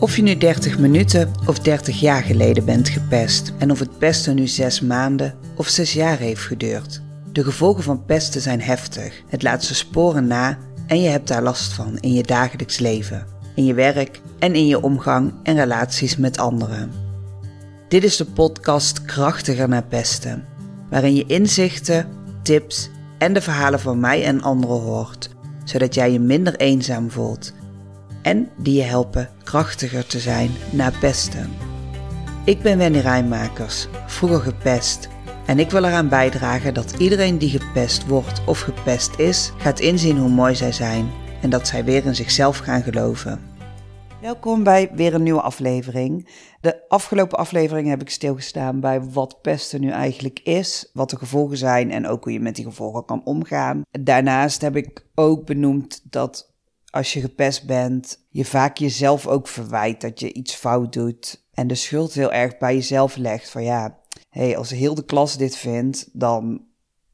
Of je nu 30 minuten of 30 jaar geleden bent gepest en of het pesten nu 6 maanden of 6 jaar heeft geduurd. De gevolgen van pesten zijn heftig. Het laat zijn sporen na en je hebt daar last van in je dagelijks leven, in je werk en in je omgang en relaties met anderen. Dit is de podcast Krachtiger naar pesten, waarin je inzichten, tips en de verhalen van mij en anderen hoort, zodat jij je minder eenzaam voelt en die je helpen krachtiger te zijn na pesten. Ik ben Wendy Rijnmakers, vroeger gepest. En ik wil eraan bijdragen dat iedereen die gepest wordt of gepest is, gaat inzien hoe mooi zij zijn en dat zij weer in zichzelf gaan geloven. Welkom bij weer een nieuwe aflevering. De afgelopen aflevering heb ik stilgestaan bij wat pesten nu eigenlijk is, wat de gevolgen zijn en ook hoe je met die gevolgen kan omgaan. Daarnaast heb ik ook benoemd dat als je gepest bent, je vaak jezelf ook verwijt dat je iets fout doet. En de schuld heel erg bij jezelf legt. Van ja, hey, als heel de klas dit vindt, dan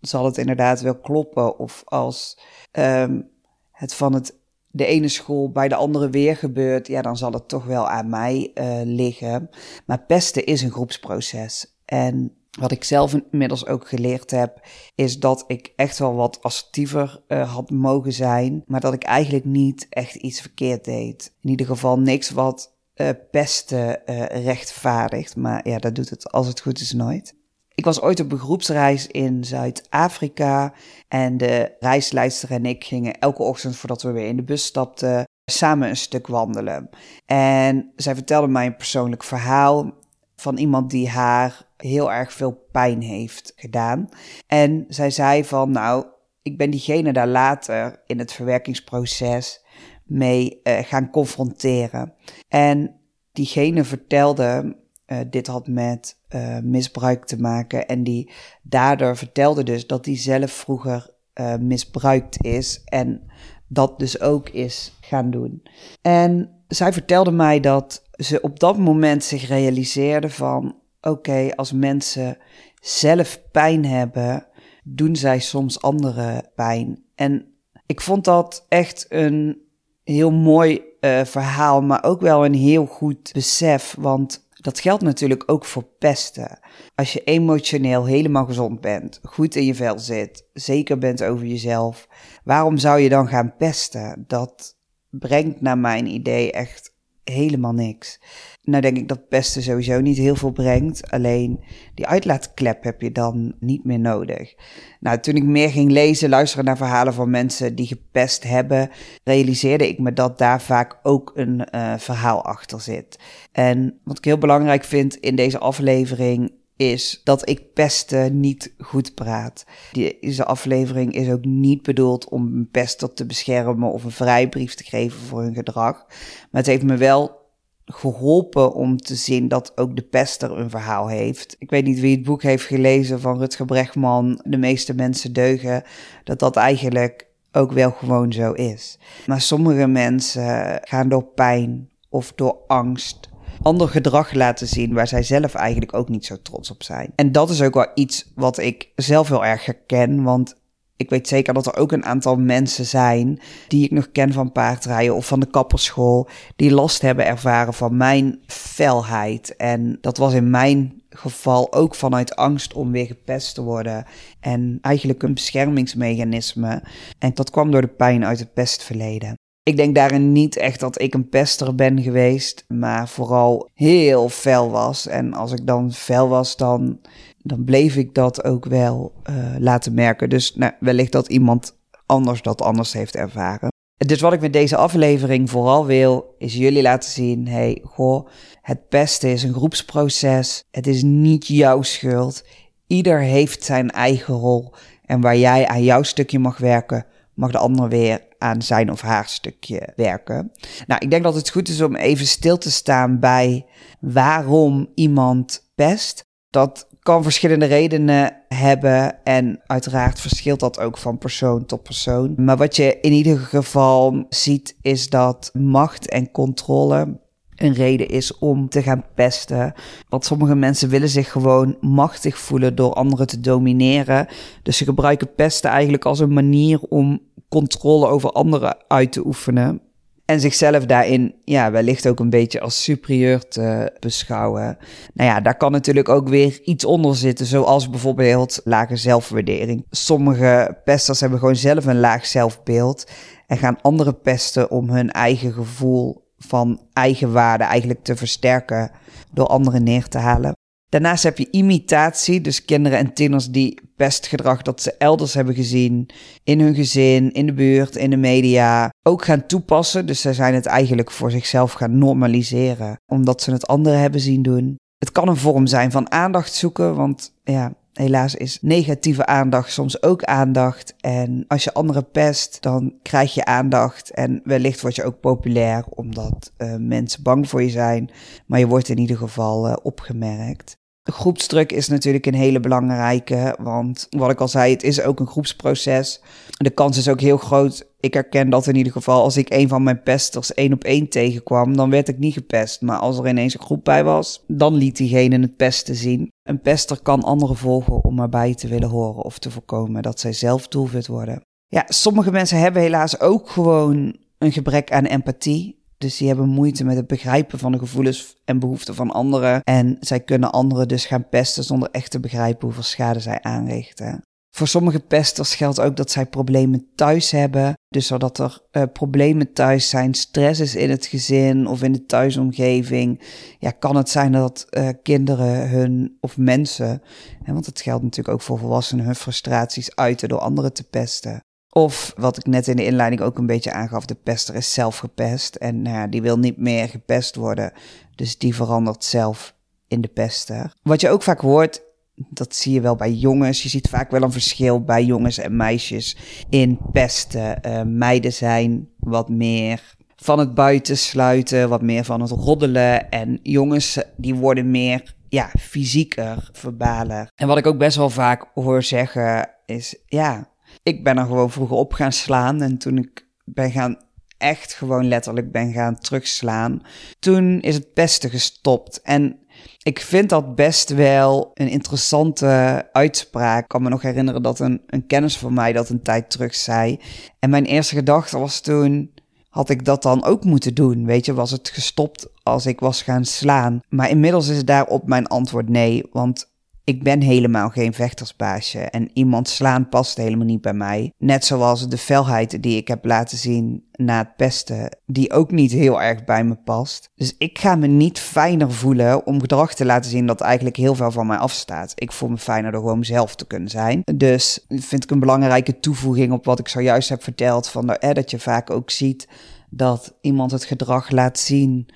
zal het inderdaad wel kloppen. Of als um, het van het, de ene school bij de andere weer gebeurt, ja, dan zal het toch wel aan mij uh, liggen. Maar pesten is een groepsproces. En wat ik zelf inmiddels ook geleerd heb, is dat ik echt wel wat assertiever uh, had mogen zijn, maar dat ik eigenlijk niet echt iets verkeerd deed. In ieder geval niks wat uh, pesten uh, rechtvaardigt, maar ja, dat doet het als het goed is nooit. Ik was ooit op een groepsreis in Zuid-Afrika en de reisleidster en ik gingen elke ochtend voordat we weer in de bus stapten samen een stuk wandelen. En zij vertelde mij een persoonlijk verhaal van iemand die haar heel erg veel pijn heeft gedaan. En zij zei van, nou, ik ben diegene daar later in het verwerkingsproces mee uh, gaan confronteren. En diegene vertelde, uh, dit had met uh, misbruik te maken. En die daardoor vertelde dus dat hij zelf vroeger misbruikt is. En dat dus ook is gaan doen. En zij vertelde mij dat ze op dat moment zich realiseerde van oké, als mensen zelf pijn hebben, doen zij soms andere pijn. En ik vond dat echt een heel mooi uh, verhaal, maar ook wel een heel goed besef. Want dat geldt natuurlijk ook voor pesten. Als je emotioneel helemaal gezond bent, goed in je vel zit, zeker bent over jezelf, waarom zou je dan gaan pesten? Dat brengt naar mijn idee echt helemaal niks. Nou denk ik dat pesten sowieso niet heel veel brengt. Alleen die uitlaatklep heb je dan niet meer nodig. Nou, toen ik meer ging lezen, luisteren naar verhalen van mensen die gepest hebben, realiseerde ik me dat daar vaak ook een uh, verhaal achter zit. En wat ik heel belangrijk vind in deze aflevering is dat ik pesten niet goed praat. Deze aflevering is ook niet bedoeld om een pester te beschermen of een vrijbrief te geven voor hun gedrag. Maar het heeft me wel geholpen om te zien dat ook de pester een verhaal heeft. Ik weet niet wie het boek heeft gelezen van Rutger Bregman, De meeste mensen deugen, dat dat eigenlijk ook wel gewoon zo is. Maar sommige mensen gaan door pijn of door angst ander gedrag laten zien waar zij zelf eigenlijk ook niet zo trots op zijn. En dat is ook wel iets wat ik zelf heel erg herken, want ik weet zeker dat er ook een aantal mensen zijn die ik nog ken van paardrijden of van de kapperschool, die last hebben ervaren van mijn felheid. En dat was in mijn geval ook vanuit angst om weer gepest te worden. En eigenlijk een beschermingsmechanisme. En dat kwam door de pijn uit het pestverleden. Ik denk daarin niet echt dat ik een pester ben geweest, maar vooral heel fel was. En als ik dan fel was, dan, dan bleef ik dat ook wel uh, laten merken. Dus nou, wellicht dat iemand anders dat anders heeft ervaren. Dus wat ik met deze aflevering vooral wil, is jullie laten zien: hey, goh, het pesten is een groepsproces. Het is niet jouw schuld. Ieder heeft zijn eigen rol. En waar jij aan jouw stukje mag werken, mag de ander weer aan zijn of haar stukje werken. Nou, ik denk dat het goed is om even stil te staan bij waarom iemand pest. Dat kan verschillende redenen hebben en uiteraard verschilt dat ook van persoon tot persoon. Maar wat je in ieder geval ziet is dat macht en controle een reden is om te gaan pesten. Want sommige mensen willen zich gewoon machtig voelen door anderen te domineren. Dus ze gebruiken pesten eigenlijk als een manier om controle over anderen uit te oefenen. En zichzelf daarin, ja, wellicht ook een beetje als superieur te beschouwen. Nou ja, daar kan natuurlijk ook weer iets onder zitten, zoals bijvoorbeeld lage zelfwaardering. Sommige pesters hebben gewoon zelf een laag zelfbeeld en gaan andere pesten om hun eigen gevoel van eigenwaarde eigenlijk te versterken door anderen neer te halen. Daarnaast heb je imitatie, dus kinderen en tieners die pestgedrag dat ze elders hebben gezien, in hun gezin, in de buurt, in de media, ook gaan toepassen. Dus zij zijn het eigenlijk voor zichzelf gaan normaliseren, omdat ze het anderen hebben zien doen. Het kan een vorm zijn van aandacht zoeken, want ja, Helaas is negatieve aandacht soms ook aandacht. En als je anderen pest, dan krijg je aandacht. En wellicht word je ook populair omdat uh, mensen bang voor je zijn. Maar je wordt in ieder geval uh, opgemerkt. Groepsdruk is natuurlijk een hele belangrijke, want wat ik al zei, het is ook een groepsproces. De kans is ook heel groot. Ik herken dat in ieder geval. Als ik een van mijn pesters één op één tegenkwam, dan werd ik niet gepest. Maar als er ineens een groep bij was, dan liet diegene het pesten zien. Een pester kan anderen volgen om erbij te willen horen of te voorkomen dat zij zelf doelwit worden. Ja, sommige mensen hebben helaas ook gewoon een gebrek aan empathie. Dus die hebben moeite met het begrijpen van de gevoelens en behoeften van anderen. En zij kunnen anderen dus gaan pesten zonder echt te begrijpen hoeveel schade zij aanrichten. Voor sommige pesters geldt ook dat zij problemen thuis hebben. Dus zodat er uh, problemen thuis zijn, stress is in het gezin of in de thuisomgeving. Ja, kan het zijn dat uh, kinderen hun, of mensen, hè, want het geldt natuurlijk ook voor volwassenen, hun frustraties uiten door anderen te pesten. Of wat ik net in de inleiding ook een beetje aangaf, de pester is zelf gepest en nou ja, die wil niet meer gepest worden. Dus die verandert zelf in de pester. Wat je ook vaak hoort, dat zie je wel bij jongens. Je ziet vaak wel een verschil bij jongens en meisjes in pesten. Uh, meiden zijn wat meer van het buitensluiten, wat meer van het roddelen. En jongens die worden meer ja, fysieker, verbaler. En wat ik ook best wel vaak hoor zeggen is, ja, ik ben er gewoon vroeger op gaan slaan. En toen ik ben gaan, echt gewoon letterlijk ben gaan terugslaan, toen is het beste gestopt. En ik vind dat best wel een interessante uitspraak. Ik kan me nog herinneren dat een, een kennis van mij dat een tijd terug zei. En mijn eerste gedachte was toen, had ik dat dan ook moeten doen? Weet je, was het gestopt als ik was gaan slaan? Maar inmiddels is daarop mijn antwoord nee, want ik ben helemaal geen vechtersbaasje en iemand slaan past helemaal niet bij mij. Net zoals de felheid die ik heb laten zien na het pesten, die ook niet heel erg bij me past. Dus ik ga me niet fijner voelen om gedrag te laten zien dat eigenlijk heel veel van mij afstaat. Ik voel me fijner door gewoon mezelf te kunnen zijn. Dus vind ik een belangrijke toevoeging op wat ik zojuist heb verteld, van dat je vaak ook ziet dat iemand het gedrag laat zien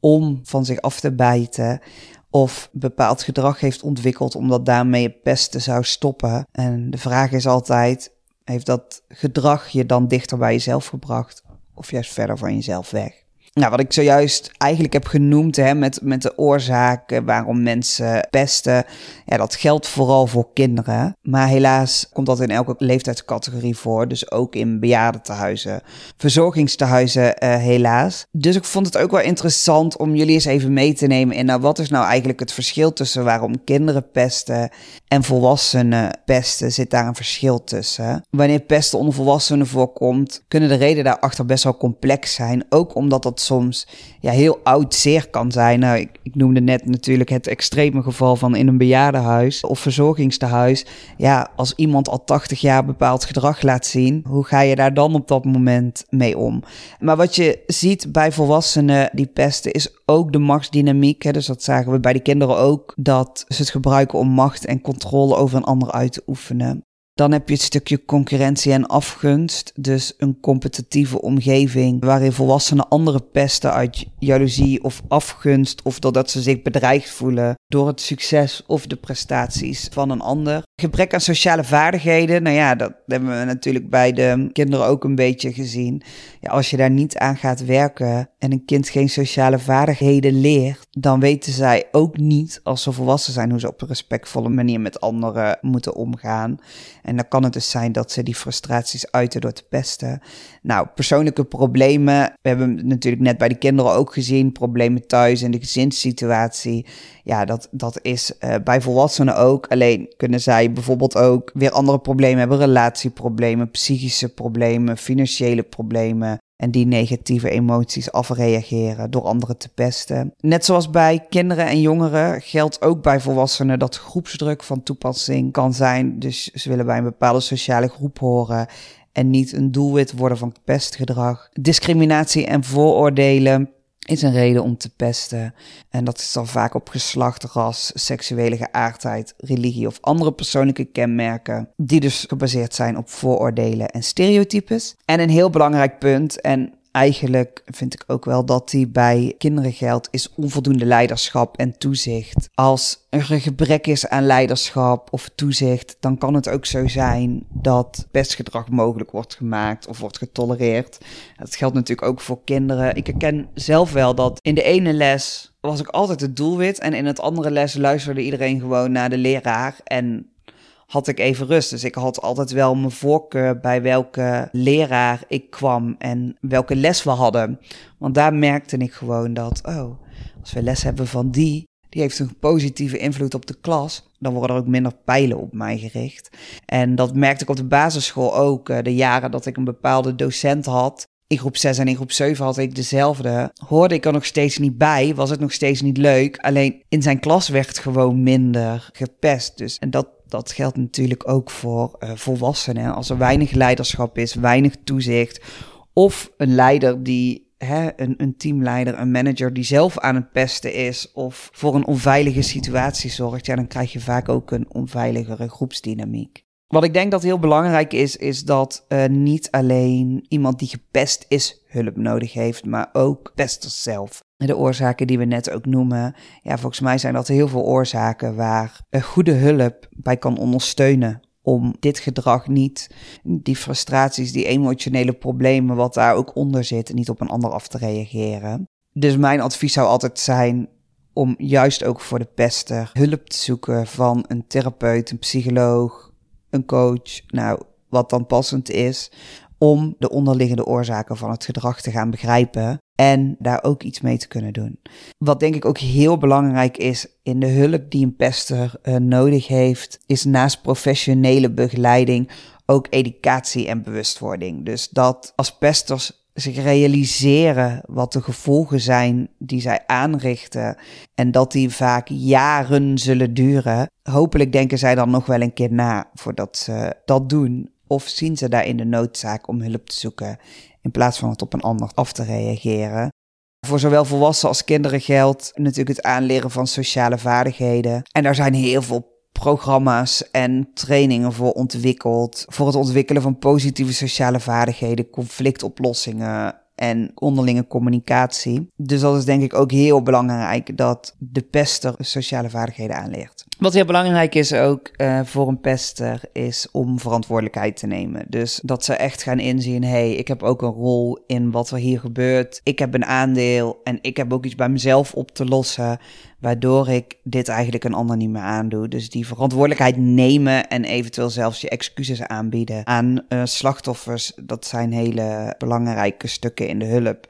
om van zich af te bijten of bepaald gedrag heeft ontwikkeld omdat daarmee pesten zou stoppen. En de vraag is altijd, heeft dat gedrag je dan dichter bij jezelf gebracht of juist verder van jezelf weg? Nou, wat ik zojuist eigenlijk heb genoemd hè, met, met de oorzaken waarom mensen pesten, ja, dat geldt vooral voor kinderen. Maar helaas komt dat in elke leeftijdscategorie voor, dus ook in bejaardentehuizen, verzorgingstehuizen uh, helaas. Dus ik vond het ook wel interessant om jullie eens even mee te nemen in, nou, wat is nou eigenlijk het verschil tussen waarom kinderen pesten en volwassenen pesten? Zit daar een verschil tussen? Wanneer pesten onder volwassenen voorkomt, kunnen de redenen daarachter best wel complex zijn, ook omdat dat soms ja, heel oud zeer kan zijn. Nou, ik, ik noemde net natuurlijk het extreme geval van in een bejaardenhuis of verzorgingstehuis. Ja, als iemand al 80 jaar bepaald gedrag laat zien, hoe ga je daar dan op dat moment mee om? Maar wat je ziet bij volwassenen die pesten is ook de machtsdynamiek. Hè? Dus dat zagen we bij de kinderen ook, dat ze het gebruiken om macht en controle over een ander uit te oefenen. Dan heb je het stukje concurrentie en afgunst. Dus een competitieve omgeving waarin volwassenen andere pesten uit jaloezie of afgunst of doordat ze zich bedreigd voelen door het succes of de prestaties van een ander. Gebrek aan sociale vaardigheden, nou ja, dat hebben we natuurlijk bij de kinderen ook een beetje gezien. Ja, als je daar niet aan gaat werken en een kind geen sociale vaardigheden leert, dan weten zij ook niet, als ze volwassen zijn, hoe ze op een respectvolle manier met anderen moeten omgaan. En dan kan het dus zijn dat ze die frustraties uiten door te pesten. Nou, persoonlijke problemen. We hebben natuurlijk net bij de kinderen ook gezien. Problemen thuis in de gezinssituatie. Ja, dat, dat is uh, bij volwassenen ook. Alleen kunnen zij bijvoorbeeld ook weer andere problemen hebben. Relatieproblemen, psychische problemen, financiële problemen. En die negatieve emoties afreageren door anderen te pesten. Net zoals bij kinderen en jongeren geldt ook bij volwassenen dat groepsdruk van toepassing kan zijn. Dus ze willen bij een bepaalde sociale groep horen en niet een doelwit worden van pestgedrag. Discriminatie en vooroordelen is een reden om te pesten. En dat is dan vaak op geslacht, ras, seksuele geaardheid, religie of andere persoonlijke kenmerken, die dus gebaseerd zijn op vooroordelen en stereotypes. En een heel belangrijk punt, en eigenlijk vind ik ook wel dat die bij kinderen geldt, is onvoldoende leiderschap en toezicht. Als er een gebrek is aan leiderschap of toezicht, dan kan het ook zo zijn dat pestgedrag mogelijk wordt gemaakt of wordt getolereerd. Dat geldt natuurlijk ook voor kinderen. Ik herken zelf wel dat in de ene les was ik altijd het doelwit en in het andere les luisterde iedereen gewoon naar de leraar en had ik even rust. Dus ik had altijd wel mijn voorkeur bij welke leraar ik kwam en welke les we hadden. Want daar merkte ik gewoon dat, oh, als we les hebben van die, die heeft een positieve invloed op de klas, dan worden er ook minder pijlen op mij gericht. En dat merkte ik op de basisschool ook. Eh, de jaren dat ik een bepaalde docent had, in groep 6 en in groep 7 had ik dezelfde. Hoorde ik er nog steeds niet bij, was het nog steeds niet leuk. Alleen in zijn klas werd gewoon minder gepest. Dus en dat dat geldt natuurlijk ook voor uh, volwassenen. Als er weinig leiderschap is, weinig toezicht, of een leider die, hè, een, een teamleider, een manager die zelf aan het pesten is, of voor een onveilige situatie zorgt, ja, dan krijg je vaak ook een onveiligere groepsdynamiek. Wat ik denk dat heel belangrijk is, is dat uh, niet alleen iemand die gepest is hulp nodig heeft, maar ook pesters zelf. De oorzaken die we net ook noemen, ja, volgens mij zijn dat heel veel oorzaken waar een goede hulp bij kan ondersteunen om dit gedrag niet, die frustraties, die emotionele problemen, wat daar ook onder zit, niet op een ander af te reageren. Dus mijn advies zou altijd zijn om juist ook voor de pester hulp te zoeken van een therapeut, een psycholoog, een coach, nou, wat dan passend is, om de onderliggende oorzaken van het gedrag te gaan begrijpen en daar ook iets mee te kunnen doen. Wat denk ik ook heel belangrijk is in de hulp die een pester uh, nodig heeft, is naast professionele begeleiding ook educatie en bewustwording. Dus dat als pesters zich realiseren wat de gevolgen zijn die zij aanrichten en dat die vaak jaren zullen duren. Hopelijk denken zij dan nog wel een keer na voordat ze dat doen. Of zien ze daarin de noodzaak om hulp te zoeken in plaats van het op een ander af te reageren? Voor zowel volwassenen als kinderen geldt natuurlijk het aanleren van sociale vaardigheden. En daar zijn heel veel programma's en trainingen voor ontwikkeld. Voor het ontwikkelen van positieve sociale vaardigheden, conflictoplossingen en onderlinge communicatie. Dus dat is denk ik ook heel belangrijk dat de pester sociale vaardigheden aanleert. Wat heel belangrijk is ook uh, voor een pester, is om verantwoordelijkheid te nemen. Dus dat ze echt gaan inzien: hé, hey, ik heb ook een rol in wat er hier gebeurt. Ik heb een aandeel en ik heb ook iets bij mezelf op te lossen, waardoor ik dit eigenlijk een ander niet meer aandoe. Dus die verantwoordelijkheid nemen en eventueel zelfs je excuses aanbieden aan uh, slachtoffers, dat zijn hele belangrijke stukken in de hulp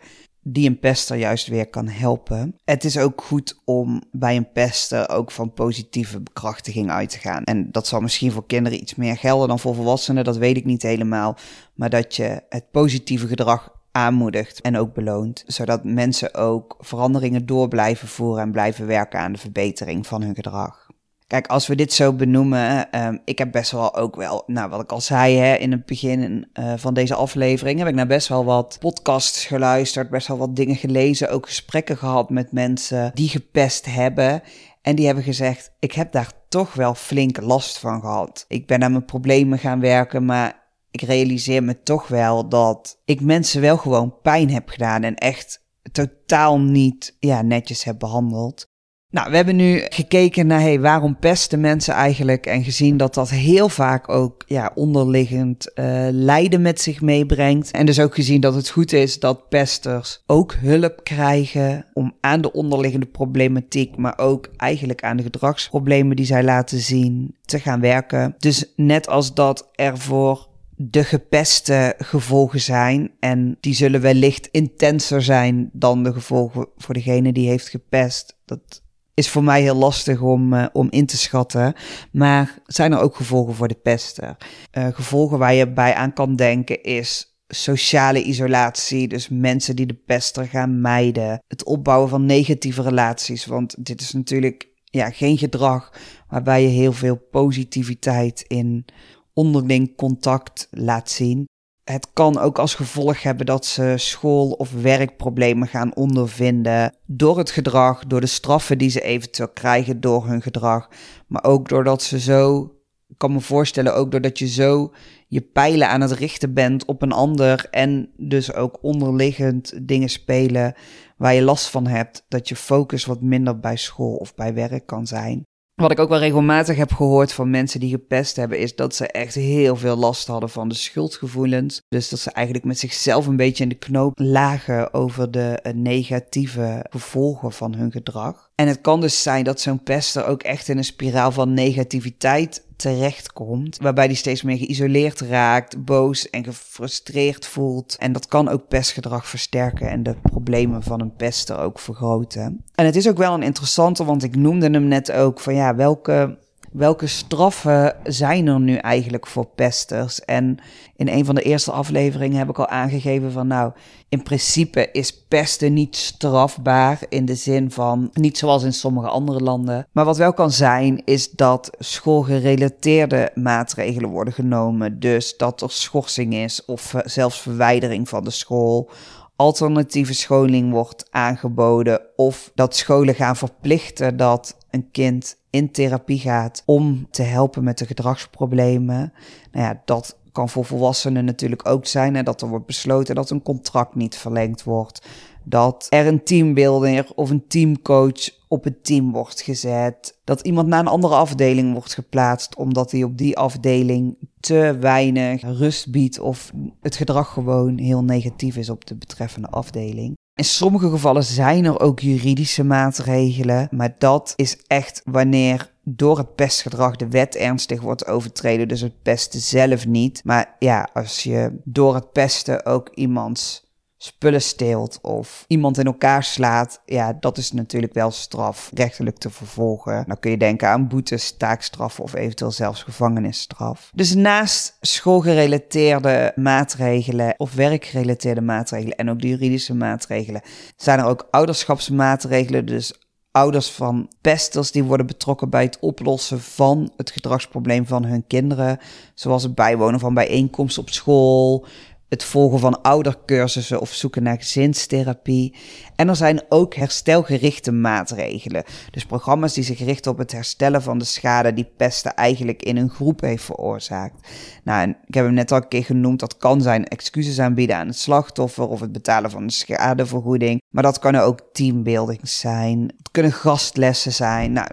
die een pester juist weer kan helpen. Het is ook goed om bij een pester ook van positieve bekrachtiging uit te gaan. En dat zal misschien voor kinderen iets meer gelden dan voor volwassenen, dat weet ik niet helemaal. Maar dat je het positieve gedrag aanmoedigt en ook beloont, zodat mensen ook veranderingen door blijven voeren en blijven werken aan de verbetering van hun gedrag. Kijk, als we dit zo benoemen, uh, ik heb best wel ook wel, nou wat ik al zei hè, in het begin uh, van deze aflevering, heb ik naar best wel wat podcasts geluisterd, best wel wat dingen gelezen, ook gesprekken gehad met mensen die gepest hebben. En die hebben gezegd, ik heb daar toch wel flink last van gehad. Ik ben aan mijn problemen gaan werken, maar ik realiseer me toch wel dat ik mensen wel gewoon pijn heb gedaan en echt totaal niet ja, netjes heb behandeld. Nou, we hebben nu gekeken naar hey, waarom pesten mensen eigenlijk en gezien dat dat heel vaak ook ja, onderliggend uh, lijden met zich meebrengt. En dus ook gezien dat het goed is dat pesters ook hulp krijgen om aan de onderliggende problematiek, maar ook eigenlijk aan de gedragsproblemen die zij laten zien te gaan werken. Dus net als dat er voor de gepeste gevolgen zijn. En die zullen wellicht intenser zijn dan de gevolgen voor degene die heeft gepest. Dat is voor mij heel lastig om, uh, om in te schatten. Maar zijn er ook gevolgen voor de pesten? Uh, gevolgen waar je bij aan kan denken is sociale isolatie, dus mensen die de pester gaan mijden, het opbouwen van negatieve relaties, want dit is natuurlijk ja, geen gedrag waarbij je heel veel positiviteit in onderling contact laat zien. Het kan ook als gevolg hebben dat ze school- of werkproblemen gaan ondervinden door het gedrag, door de straffen die ze eventueel krijgen door hun gedrag, maar ook doordat ze zo, ik kan me voorstellen ook doordat je zo je pijlen aan het richten bent op een ander en dus ook onderliggend dingen spelen waar je last van hebt, dat je focus wat minder bij school of bij werk kan zijn. Wat ik ook wel regelmatig heb gehoord van mensen die gepest hebben, is dat ze echt heel veel last hadden van de schuldgevoelens. Dus dat ze eigenlijk met zichzelf een beetje in de knoop lagen over de eh, negatieve gevolgen van hun gedrag. En het kan dus zijn dat zo'n pester ook echt in een spiraal van negativiteit terechtkomt, waarbij die steeds meer geïsoleerd raakt, boos en gefrustreerd voelt. En dat kan ook pestgedrag versterken en de problemen van een pester ook vergroten. En het is ook wel een interessante, want ik noemde hem net ook van ja, welke welke straffen zijn er nu eigenlijk voor pesters? En in een van de eerste afleveringen heb ik al aangegeven van nou, in principe is pesten niet strafbaar in de zin van niet zoals in sommige andere landen. Maar wat wel kan zijn is dat schoolgerelateerde maatregelen worden genomen. Dus dat er schorsing is of zelfs verwijdering van de school alternatieve scholing wordt aangeboden of dat scholen gaan verplichten dat een kind in therapie gaat om te helpen met de gedragsproblemen. Nou ja, dat kan voor volwassenen natuurlijk ook zijn. Hè, dat er wordt besloten dat een contract niet verlengd wordt. Dat er een teambuilder of een teamcoach op het team wordt gezet. Dat iemand naar een andere afdeling wordt geplaatst omdat hij op die afdeling te weinig rust biedt of het gedrag gewoon heel negatief is op de betreffende afdeling. In sommige gevallen zijn er ook juridische maatregelen, maar dat is echt wanneer door het pestgedrag de wet ernstig wordt overtreden, dus het pesten zelf niet. Maar ja, als je door het pesten ook iemands spullen steelt of iemand in elkaar slaat, ja, dat is natuurlijk wel strafrechtelijk te vervolgen. Dan kun je denken aan boetes, taakstraffen of eventueel zelfs gevangenisstraf. Dus naast schoolgerelateerde maatregelen of werkgerelateerde maatregelen en ook de juridische maatregelen, zijn er ook ouderschapsmaatregelen, dus ouders van pesters die worden betrokken bij het oplossen van het gedragsprobleem van hun kinderen, zoals het bijwonen van bijeenkomsten op school, het volgen van oudercursussen of zoeken naar gezinstherapie. En er zijn ook herstelgerichte maatregelen. Dus programma's die zich richten op het herstellen van de schade die pesten eigenlijk in een groep heeft veroorzaakt. Nou, en ik heb hem net al een keer genoemd, dat kan zijn excuses aanbieden aan het slachtoffer of het betalen van de schadevergoeding. Maar dat kunnen ook teambuilding zijn. Het kunnen gastlessen zijn. Nou,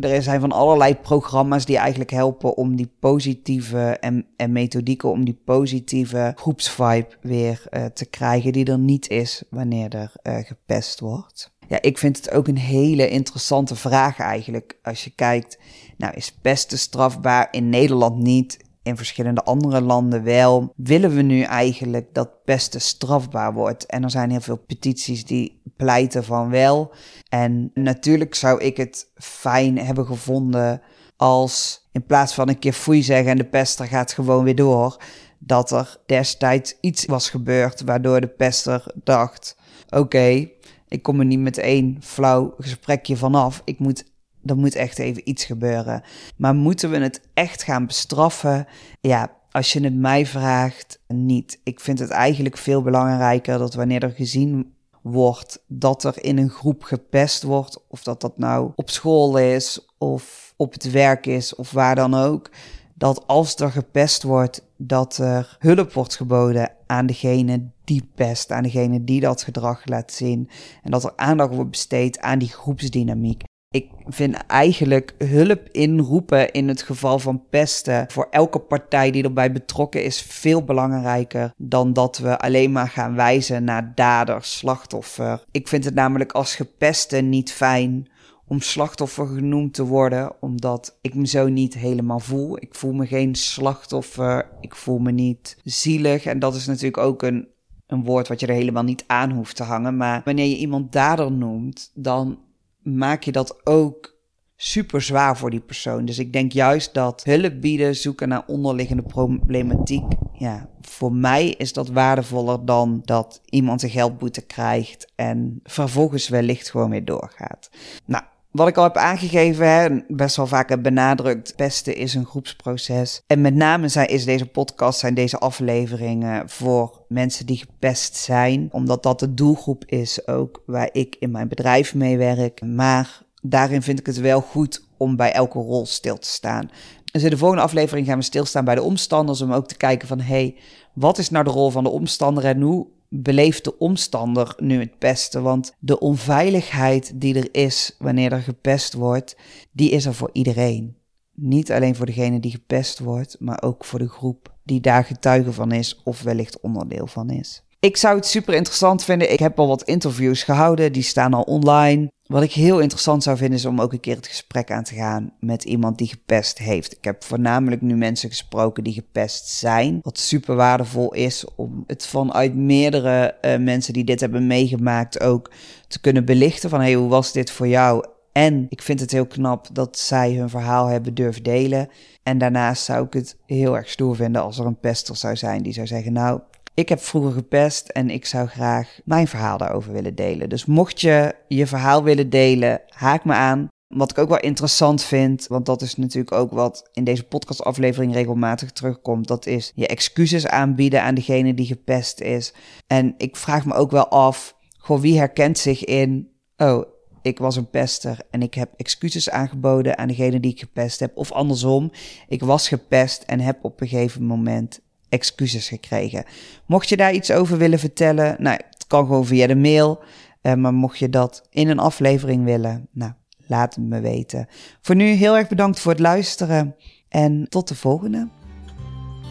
er zijn van allerlei programma's die eigenlijk helpen om die positieve en, en methodieken om die positieve groepsvibe weer uh, te krijgen die er niet is wanneer er uh, gepest wordt. Ja, ik vind het ook een hele interessante vraag eigenlijk. Als je kijkt, nou is pesten strafbaar in Nederland niet, in verschillende andere landen wel. Willen we nu eigenlijk dat pesten strafbaar wordt? En er zijn heel veel petities die pleiten van wel. En natuurlijk zou ik het fijn hebben gevonden als in plaats van een keer foei zeggen en de pester gaat gewoon weer door, dat er destijds iets was gebeurd waardoor de pester dacht: oké, ik kom er niet met één flauw gesprekje vanaf. Ik moet er moet echt even iets gebeuren. Maar moeten we het echt gaan bestraffen? Ja, als je het mij vraagt, niet. Ik vind het eigenlijk veel belangrijker dat wanneer er gezien wordt dat er in een groep gepest wordt, of dat dat nou op school is of op het werk is of waar dan ook, dat als er gepest wordt, dat er hulp wordt geboden aan degene die pest, aan degene die dat gedrag laat zien. En dat er aandacht wordt besteed aan die groepsdynamiek ik vind eigenlijk hulp inroepen in het geval van pesten voor elke partij die erbij betrokken is veel belangrijker dan dat we alleen maar gaan wijzen naar dader, slachtoffer. Ik vind het namelijk als gepesten niet fijn om slachtoffer genoemd te worden, omdat ik me zo niet helemaal voel. Ik voel me geen slachtoffer, ik voel me niet zielig en dat is natuurlijk ook een een woord wat je er helemaal niet aan hoeft te hangen. Maar wanneer je iemand dader noemt, dan maak je dat ook super zwaar voor die persoon. Dus ik denk juist dat hulp bieden, zoeken naar onderliggende problematiek, ja, voor mij is dat waardevoller dan dat iemand een geldboete krijgt en vervolgens wellicht gewoon weer doorgaat. Nou, wat ik al heb aangegeven, hè, best wel vaak heb benadrukt, pesten is een groepsproces. En met name zijn, is deze podcast, zijn deze afleveringen voor mensen die gepest zijn. Omdat dat de doelgroep is ook waar ik in mijn bedrijf mee werk. Maar daarin vind ik het wel goed om bij elke rol stil te staan. Dus in de volgende aflevering gaan we stilstaan bij de omstanders om ook te kijken van... hey, wat is nou de rol van de omstander en hoe beleeft de omstander nu het pesten? Want de onveiligheid die er is wanneer er gepest wordt, die is er voor iedereen. Niet alleen voor degene die gepest wordt, maar ook voor de groep die daar getuige van is of wellicht onderdeel van is. Ik zou het super interessant vinden. Ik heb al wat interviews gehouden, die staan al online. Wat ik heel interessant zou vinden is om ook een keer het gesprek aan te gaan met iemand die gepest heeft. Ik heb voornamelijk nu mensen gesproken die gepest zijn. Wat super waardevol is om het vanuit meerdere uh, mensen die dit hebben meegemaakt ook te kunnen belichten. Van hey, hoe was dit voor jou? En ik vind het heel knap dat zij hun verhaal hebben durven delen. En daarnaast zou ik het heel erg stoer vinden als er een pester zou zijn die zou zeggen: Nou, ik heb vroeger gepest en ik zou graag mijn verhaal daarover willen delen. Dus mocht je je verhaal willen delen, haak me aan. Wat ik ook wel interessant vind, want dat is natuurlijk ook wat in deze podcastaflevering regelmatig terugkomt, dat is je excuses aanbieden aan degene die gepest is. En ik vraag me ook wel af, goh, wie herkent zich in, oh, ik was een pester en ik heb excuses aangeboden aan degene die ik gepest heb. Of andersom, ik was gepest en heb op een gegeven moment excuses gekregen. Mocht je daar iets over willen vertellen, nou, het kan gewoon via de mail. Uh, maar mocht je dat in een aflevering willen, nou, laat het me weten. Voor nu heel erg bedankt voor het luisteren en tot de volgende.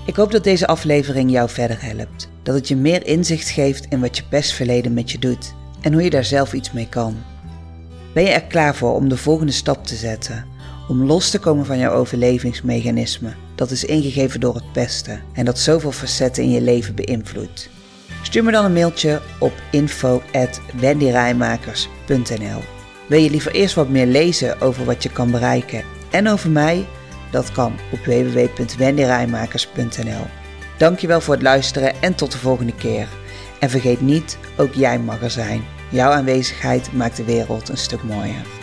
Ik hoop dat deze aflevering jou verder helpt. Dat het je meer inzicht geeft in wat je pestverleden met je doet en hoe je daar zelf iets mee kan. Ben je er klaar voor om de volgende stap te zetten? Om los te komen van jouw overlevingsmechanisme dat is ingegeven door het pesten en dat zoveel facetten in je leven beïnvloedt. Stuur me dan een mailtje op info@wendyrijmakers.nl. Wil je liever eerst wat meer lezen over wat je kan bereiken en over mij? Dat kan op www.wendyrijmakers.nl. Dankjewel voor het luisteren en tot de volgende keer. En vergeet niet, ook jij mag er zijn. Jouw aanwezigheid maakt de wereld een stuk mooier.